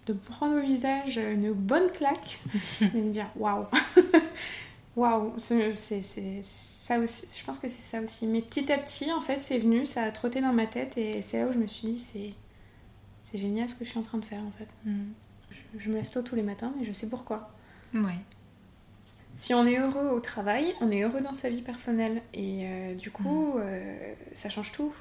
de, prendre au visage une bonne claque, de me dire waouh, waouh, c'est ça aussi, je pense que c'est ça aussi. Mais petit à petit, en fait, c'est venu, ça a trotté dans ma tête et c'est là où je me suis dit c'est c'est génial ce que je suis en train de faire en fait. Mm. Je, je me lève tôt tous les matins, mais je sais pourquoi. Ouais. Si on est heureux au travail, on est heureux dans sa vie personnelle. Et euh, du coup, euh, ça change tout.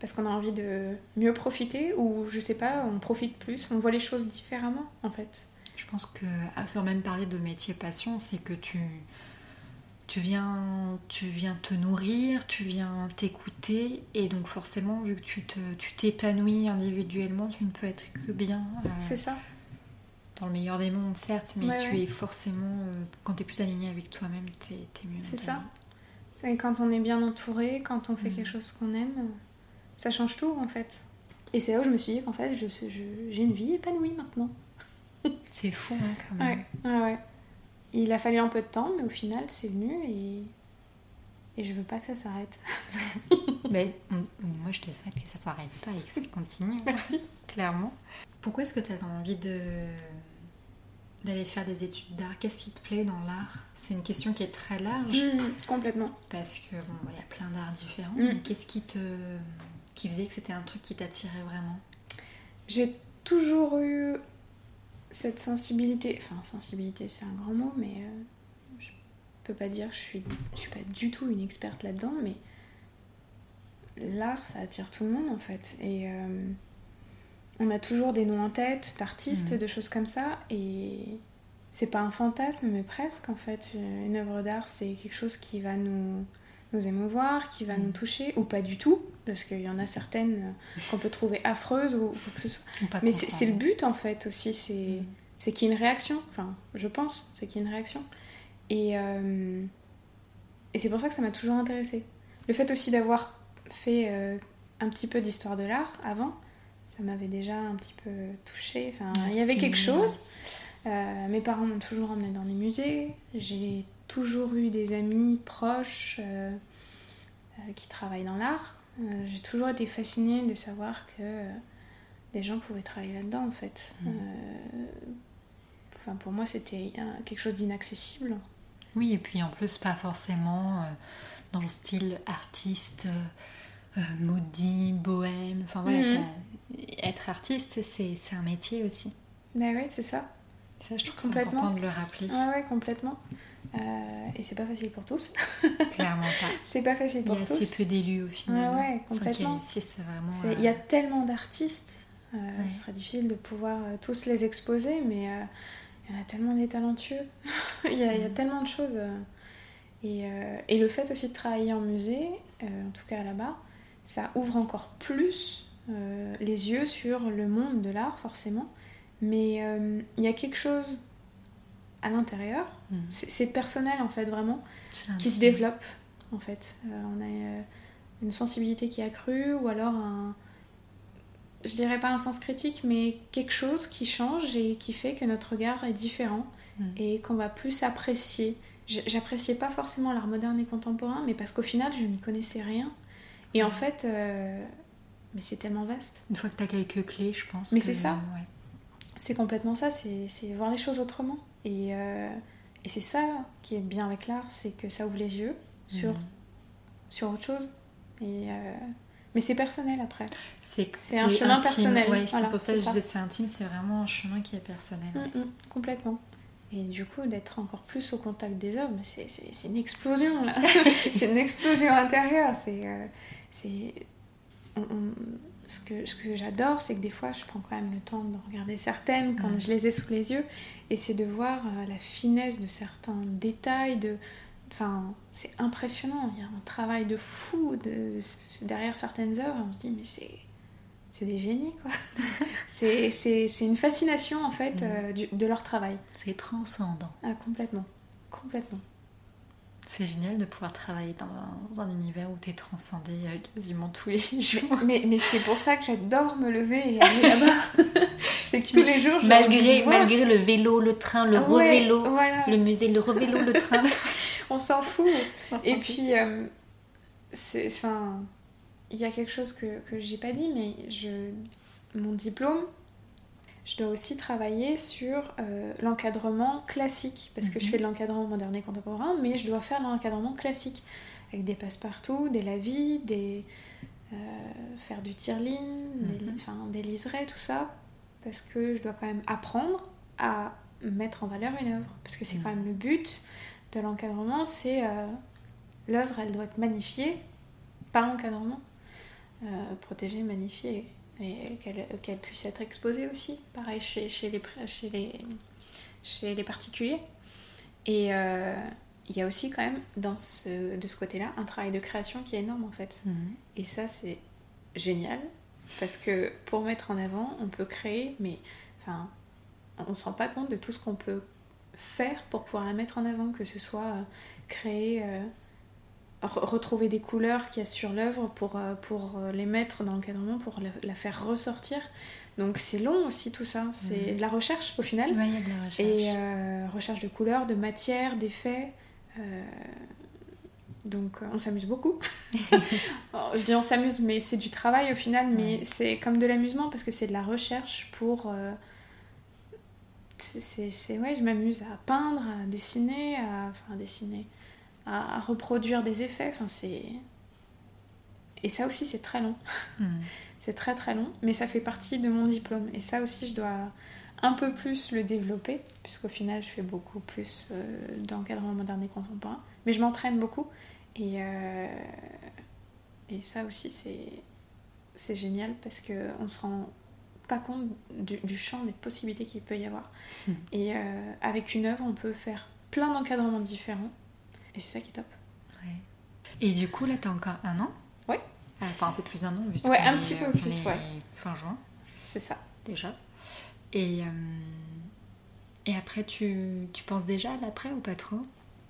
Parce qu'on a envie de mieux profiter, ou je sais pas, on profite plus, on voit les choses différemment en fait. Je pense que, à sans même parler de métier passion, c'est que tu, tu, viens, tu viens te nourrir, tu viens t'écouter, et donc forcément, vu que tu te, tu t'épanouis individuellement, tu ne peux être que bien. euh, C'est ça. dans le meilleur des mondes, certes, mais Ouais, tu ouais. es forcément, euh, quand tu es plus aligné avec toi-même, tu es, mieux. C'est ça. C'est quand on est bien entouré, quand on fait Mhm. quelque chose qu'on aime, ça change tout en fait. Et c'est là où je me suis dit qu'en fait, je suis- je- j'ai une vie épanouie maintenant. C'est fou, hein, quand même. Ouais, ouais, ouais. Il a fallu un peu de temps, mais au final, c'est venu et, et je veux pas que ça s'arrête. Mais moi, je te souhaite que ça s'arrête pas et que ça continue. Merci. clairement. Pourquoi est-ce que tu avais envie de d'aller faire des études d'art? Qu'est-ce qui te plaît dans l'art? C'est une question qui est très large complètement. parce que bon, il y a plein d'arts différents. Mm. Mais qu'est-ce qui te qui faisait que c'était un truc qui t'attirait vraiment? J'ai toujours eu cette sensibilité, enfin sensibilité c'est un grand mot, mais euh, je peux pas dire que je suis, je suis pas du tout une experte là-dedans, mais l'art ça attire tout le monde en fait. Et euh, on a toujours des noms en tête d'artistes, Mhm. de choses comme ça, et c'est pas un fantasme, mais presque en fait. Une œuvre d'art c'est quelque chose qui va nous, nous émouvoir, qui va nous toucher, ou pas du tout, parce qu'il y en a certaines euh, qu'on peut trouver affreuses ou quoi que ce soit. Mais c'est le but en fait aussi, c'est Mm. c'est qu'il y ait une réaction, enfin je pense, c'est qu'il y ait une réaction. Et, euh, et c'est pour ça que ça m'a toujours intéressée. Le fait aussi d'avoir fait euh, un petit peu d'histoire de l'art avant, ça m'avait déjà un petit peu touchée. Enfin, il y avait quelque chose. Euh, mes parents m'ont toujours emmenée dans des musées. J'ai toujours eu des amis proches euh, euh, qui travaillent dans l'art. Euh, J'ai toujours été fascinée de savoir que des gens pouvaient travailler là-dedans en fait. Euh, Enfin, pour moi, c'était quelque chose d'inaccessible. Oui, et puis en plus, pas forcément dans le style artiste euh, maudit, bohème. Enfin voilà, t'as- être artiste, c'est un métier aussi. Bah ouais, c'est ça. Ça, je trouve c'est important de le rappeler. Ouais, ouais, complètement. Euh, et c'est pas facile pour tous. Clairement pas. c'est pas facile Il y pour a tous. assez peu d'élus au final. Ouais, ouais, complètement. vraiment. À- Il y a tellement d'artistes, euh, Ouais. ce serait difficile de pouvoir euh, tous les exposer, mais euh, il y en a tellement des talentueux. il, y a, il y a Mhm. tellement de choses. euh, et, euh, et le fait aussi de travailler en musée, euh, en tout cas là-bas, ça ouvre encore plus euh, les yeux sur le monde de l'art, forcément. Mais euh, il y a quelque chose à l'intérieur, Mm. c'est personnel en fait vraiment, qui se développe en fait. Euh, on a euh, une sensibilité qui est accrue ou alors un. Je dirais pas un sens critique, mais quelque chose qui change et qui fait que notre regard est différent Mm. et qu'on va plus apprécier. J'appréciais pas forcément l'art moderne et contemporain, mais parce qu'au final je n'y connaissais rien. Et en fait, euh, mais c'est tellement vaste. Une fois que tu as quelques clés, je pense. Mais c'est ça. ouais. C'est complètement ça, c'est voir les choses autrement. Et, euh, et c'est ça qui est bien avec l'art, c'est que ça ouvre les yeux sur, Mm. sur autre chose. Et, euh, mais c'est personnel après. C'est un chemin intime. personnel, Ouais, voilà, c'est pour ça que je disais c'est intime, c'est vraiment un chemin qui est personnel. Mm, mm, complètement. Et du coup, d'être encore plus au contact des mais c'est- une explosion là. c'est une explosion intérieure. C'est. euh, c'est- on- on- ce que, ce que j'adore, c'est que des fois, je prends quand même le temps de regarder certaines quand je les ai sous les yeux, et c'est de voir euh, la finesse de certains détails. De, enfin, c'est impressionnant. Il y a un travail de fou de- de- derrière certaines œuvres. On se dit, mais c'est c'est des génies quoi. c'est c'est- c'est une fascination en fait euh, du- de leur travail. C'est transcendant. Ah, complètement. Complètement. C'est génial de pouvoir travailler dans un univers où tu es transcendé euh, quasiment tous les jours. Mais, mais c'est pour ça que j'adore me lever et aller là-bas. c'est que tous les jours, je Malgré, malgré le vélo, le train, le ouais, revélo, voilà. le musée, le revélo, le train. On s'en fout. On Et puis, euh, c'est, enfin, il y a quelque chose que, que j'ai pas dit, mais je, mon diplôme, je dois aussi travailler sur euh, l'encadrement classique, parce que je Mhm. fais de l'encadrement moderne et contemporain, mais je dois faire l'encadrement classique, avec des passe-partout, des lavis, des, euh, faire du tir-line, des, Mhm. des liserés, tout ça, parce que je dois quand même apprendre à mettre en valeur une œuvre, parce que c'est quand Mhm. même le but de l'encadrement, c'est euh, l'œuvre, elle doit être magnifiée par l'encadrement, protégée, magnifiée, et qu'elle qu'elle puisse être exposée aussi, pareil chez, chez, les, chez, les, chez les particuliers. Et euh, il y a aussi quand même dans ce, de ce côté-là un travail de création qui est énorme en fait. Mhm. Et ça, c'est génial. Parce que pour mettre en avant, on peut créer, mais enfin, on ne se rend pas compte de tout ce qu'on peut faire pour pouvoir la mettre en avant, que ce soit euh, créer, euh, retrouver des couleurs qu'il y a sur l'œuvre pour, euh, pour euh, les mettre dans l'encadrement, pour la, la faire ressortir. Donc c'est long aussi tout ça, c'est de la recherche au final. Ouais, il y a de la recherche. Et euh, recherche de couleurs, de matière, d'effets. euh, donc on s'amuse beaucoup. Alors, je dis on s'amuse, mais c'est du travail au final, mais c'est comme de l'amusement parce que c'est de la recherche pour. euh, c'est- ouais, je m'amuse à peindre, à dessiner, à, enfin à dessiner, à, à reproduire des effets. Enfin c'est. Et ça aussi c'est très long. Mhm. C'est très très long, mais ça fait partie de mon diplôme. Et ça aussi, je dois un peu plus le développer, puisqu'au final, je fais beaucoup plus euh, d'encadrement moderne et contemporain. Mais je m'entraîne beaucoup. Et, euh, et ça aussi, c'est, c'est génial parce qu'on se rend pas compte du, du champ des possibilités qu'il peut y avoir. Hmm. Et euh, avec une œuvre, on peut faire plein d'encadrements différents. Et c'est ça qui est top. Ouais. Et du coup, là, t'as encore un an Ouais. Ah, Enfin, un peu plus d'un an, vu Ouais, un petit peu plus, ouais. Fin juin, C'est ça. déjà. Et, euh, et après, tu, tu penses déjà à l'après ou pas trop?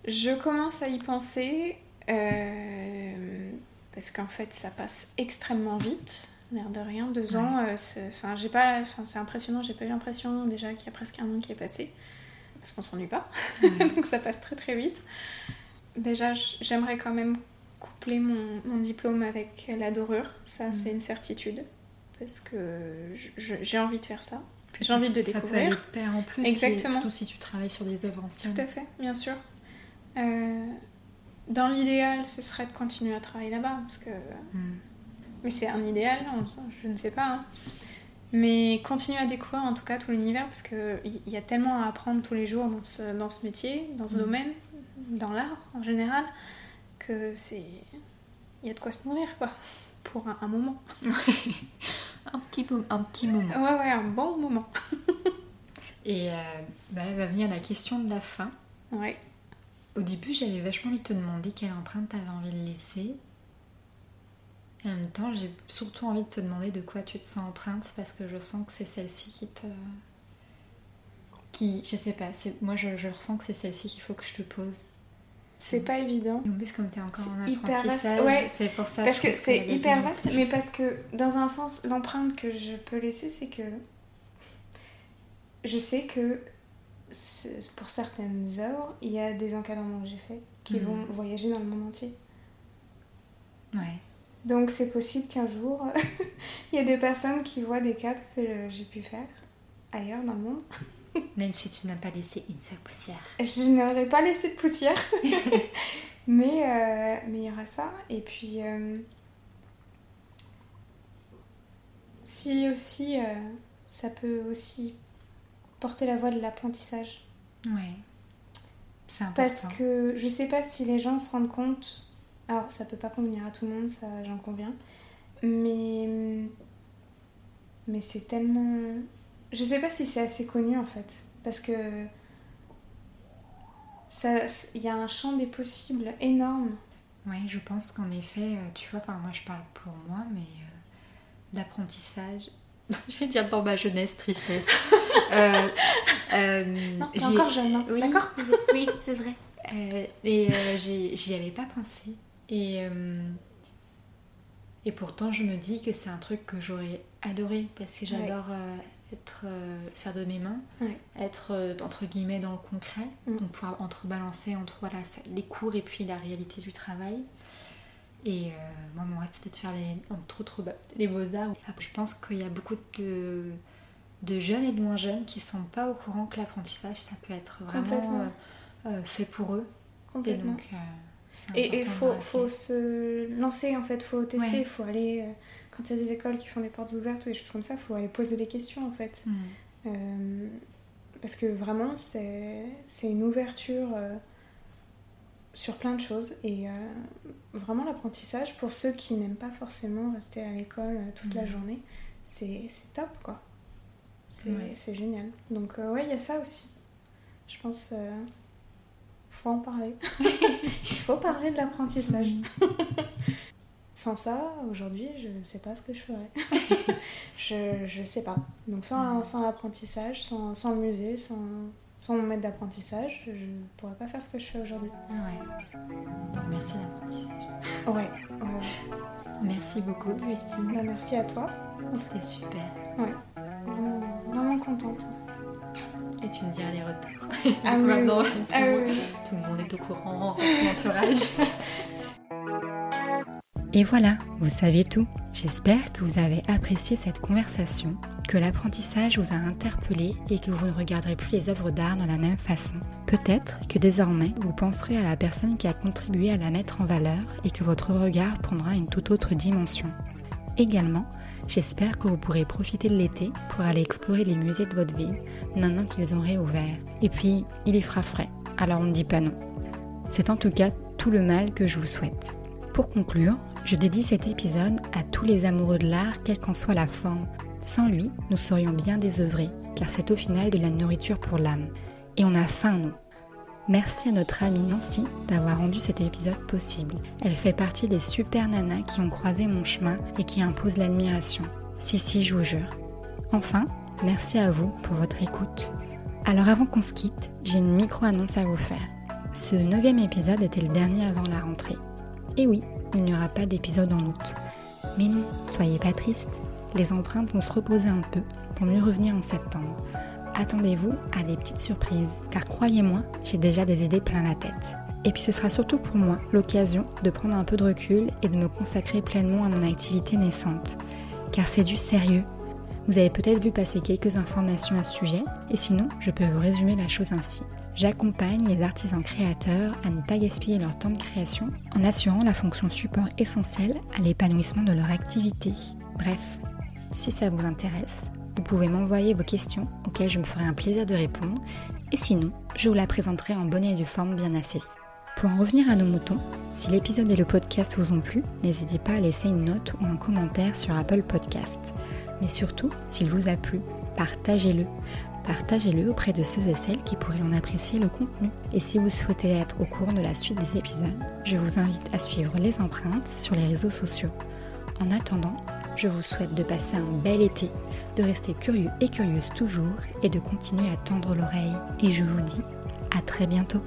Je commence à y penser euh, parce qu'en fait ça passe extrêmement vite, l'air de rien. Deux Ouais. ans, euh, c'est enfin, j'ai pas, enfin, c'est impressionnant, j'ai pas eu l'impression déjà qu'il y a presque un an qui est passé parce qu'on s'ennuie pas, Ouais. donc ça passe très très vite. Déjà, j'aimerais quand même coupler mon, mon diplôme avec la dorure, ça Mm. c'est une certitude parce que j'ai envie de faire ça. J'ai envie de le Ça peut découvrir. aller de pair en plus, Exactement. surtout si tu travailles sur des œuvres anciennes. Tout à fait, bien sûr. Euh, dans l'idéal, ce serait de continuer à travailler là-bas, parce que... Mhm. Mais c'est un idéal, je ne sais pas. hein. Mais continuer à découvrir en tout cas tout l'univers, parce qu'il y a tellement à apprendre tous les jours dans ce, dans ce métier, dans ce Mhm. domaine, dans l'art en général, que c'est... Il y a de quoi se nourrir, quoi, pour un, un moment. Un, petit un petit moment. Ouais, ouais, un bon moment. Et euh, bah, là va venir la question de la fin. Ouais. Au début, j'avais vachement envie de te demander quelle empreinte t'avais envie de laisser. Et en même temps, j'ai surtout envie de te demander de quoi tu te sens empreinte parce que je sens que c'est celle-ci qui te, qui, je sais pas, moi je, je ressens que c'est celle-ci qu'il faut que je te pose. C'est pas évident. En plus, comme c'est encore hyper apprentissage, ouais, c'est pour ça. Parce que, c'est hyper vaste, mais parce que dans un sens, l'empreinte que je peux laisser, c'est que je sais que pour certaines œuvres, il y a des encadrements que j'ai faits qui mhm. vont voyager dans le monde entier. Ouais. Donc c'est possible qu'un jour, il y ait des personnes qui voient des cadres que j'ai pu faire ailleurs dans le monde. Même si tu n'as pas laissé une seule poussière. Je n'aurais pas laissé de poussière. mais euh, mais il y aura ça. Et puis, euh, si aussi, euh, ça peut aussi porter la voie de l'apprentissage. Ouais. C'est important. Parce que je sais pas si les gens se rendent compte. Alors, ça peut pas convenir à tout le monde, ça j'en conviens. Mais. Mais c'est tellement je sais pas si c'est assez connu en fait, parce que il y a un champ des possibles énorme. Oui, je pense qu'en effet, euh, tu vois, enfin moi je parle pour moi, mais euh, l'apprentissage, je vais dire dans ma jeunesse, tristesse. euh, euh, non, encore jeune, hein. oui, d'accord Oui, c'est vrai. mais j'y avais pas pensé. Et, et pourtant, je me dis que c'est un truc que j'aurais adoré parce que j'adore être euh, faire de mes mains, être euh, entre guillemets dans le concret, mm. donc pouvoir entrebalancer entre voilà, les cours et puis la réalité du travail. Et euh, moi, mon rêve c'était de faire les, entre autres, bah, les beaux-arts. Je pense qu'il y a beaucoup de, de jeunes et de moins jeunes qui sont pas au courant que l'apprentissage ça peut être vraiment fait pour eux. Complètement. Et il faut, faut, se lancer en fait, faut tester, il faut aller quand il y a des écoles qui font des portes ouvertes ou des choses comme ça, il faut aller poser des questions en fait. Mm. Euh, parce que vraiment, c'est une ouverture euh, sur plein de choses. Et euh, vraiment, l'apprentissage, pour ceux qui n'aiment pas forcément rester à l'école toute la mm. journée, c'est top quoi. C'est génial. Donc, ouais, il y a ça aussi. Je pense faut en parler. Il faut parler de l'apprentissage. Sans ça, aujourd'hui, je ne sais pas ce que je ferais. je ne sais pas. Donc sans, sans l'apprentissage, sans, sans, le musée, sans, sans mon maître d'apprentissage, je ne pourrais pas faire ce que je fais aujourd'hui. Ouais. Donc merci l'apprentissage. Ouais. Merci beaucoup, Justine. Bah, merci à toi. C'était super. Ouais. Vraiment, vraiment contente. Et tu me diras les retours. Ah Maintenant, ah tout, le monde est au courant, entourage. Et voilà, vous savez tout. J'espère que vous avez apprécié cette conversation, que l'apprentissage vous a interpellé et que vous ne regarderez plus les œuvres d'art de la même façon. Peut-être que désormais vous penserez à la personne qui a contribué à la mettre en valeur et que votre regard prendra une toute autre dimension. Également, j'espère que vous pourrez profiter de l'été pour aller explorer les musées de votre ville maintenant qu'ils ont réouvert. Et puis, il y fera frais, alors on ne dit pas non. C'est en tout cas tout le mal que je vous souhaite. Pour conclure, je dédie cet épisode à tous les amoureux de l'art, quelle qu'en soit la forme. Sans lui, nous serions bien désœuvrés, car c'est au final de la nourriture pour l'âme. Et on a faim, nous. Merci à notre amie Nancy d'avoir rendu cet épisode possible. Elle fait partie des super nanas qui ont croisé mon chemin et qui imposent l'admiration. Si, si, je vous jure. Enfin, merci à vous pour votre écoute. Alors avant qu'on se quitte, j'ai une micro-annonce à vous faire. Ce neuvième épisode était le dernier avant la rentrée. Et oui, il n'y aura pas d'épisode en août. Mais non, soyez pas tristes, les empreintes vont se reposer un peu pour mieux revenir en septembre. Attendez-vous à des petites surprises, car croyez-moi, j'ai déjà des idées plein la tête. Et puis ce sera surtout pour moi l'occasion de prendre un peu de recul et de me consacrer pleinement à mon activité naissante. Car c'est du sérieux. Vous avez peut-être vu passer quelques informations à ce sujet, et sinon, je peux vous résumer la chose ainsi. J'accompagne les artisans créateurs à ne pas gaspiller leur temps de création en assurant la fonction support essentielle à l'épanouissement de leur activité. Bref, si ça vous intéresse, vous pouvez m'envoyer vos questions auxquelles je me ferai un plaisir de répondre et sinon, je vous la présenterai en bonne et due forme bien assez. Pour en revenir à nos moutons, si l'épisode et le podcast vous ont plu, n'hésitez pas à laisser une note ou un commentaire sur Apple Podcast. Mais surtout, s'il vous a plu, partagez-le partagez-le auprès de ceux et celles qui pourraient en apprécier le contenu. Et si vous souhaitez être au courant de la suite des épisodes, je vous invite à suivre les empreintes sur les réseaux sociaux. En attendant, je vous souhaite de passer un bel été, de rester curieux et curieuse toujours et de continuer à tendre l'oreille. Et je vous dis à très bientôt.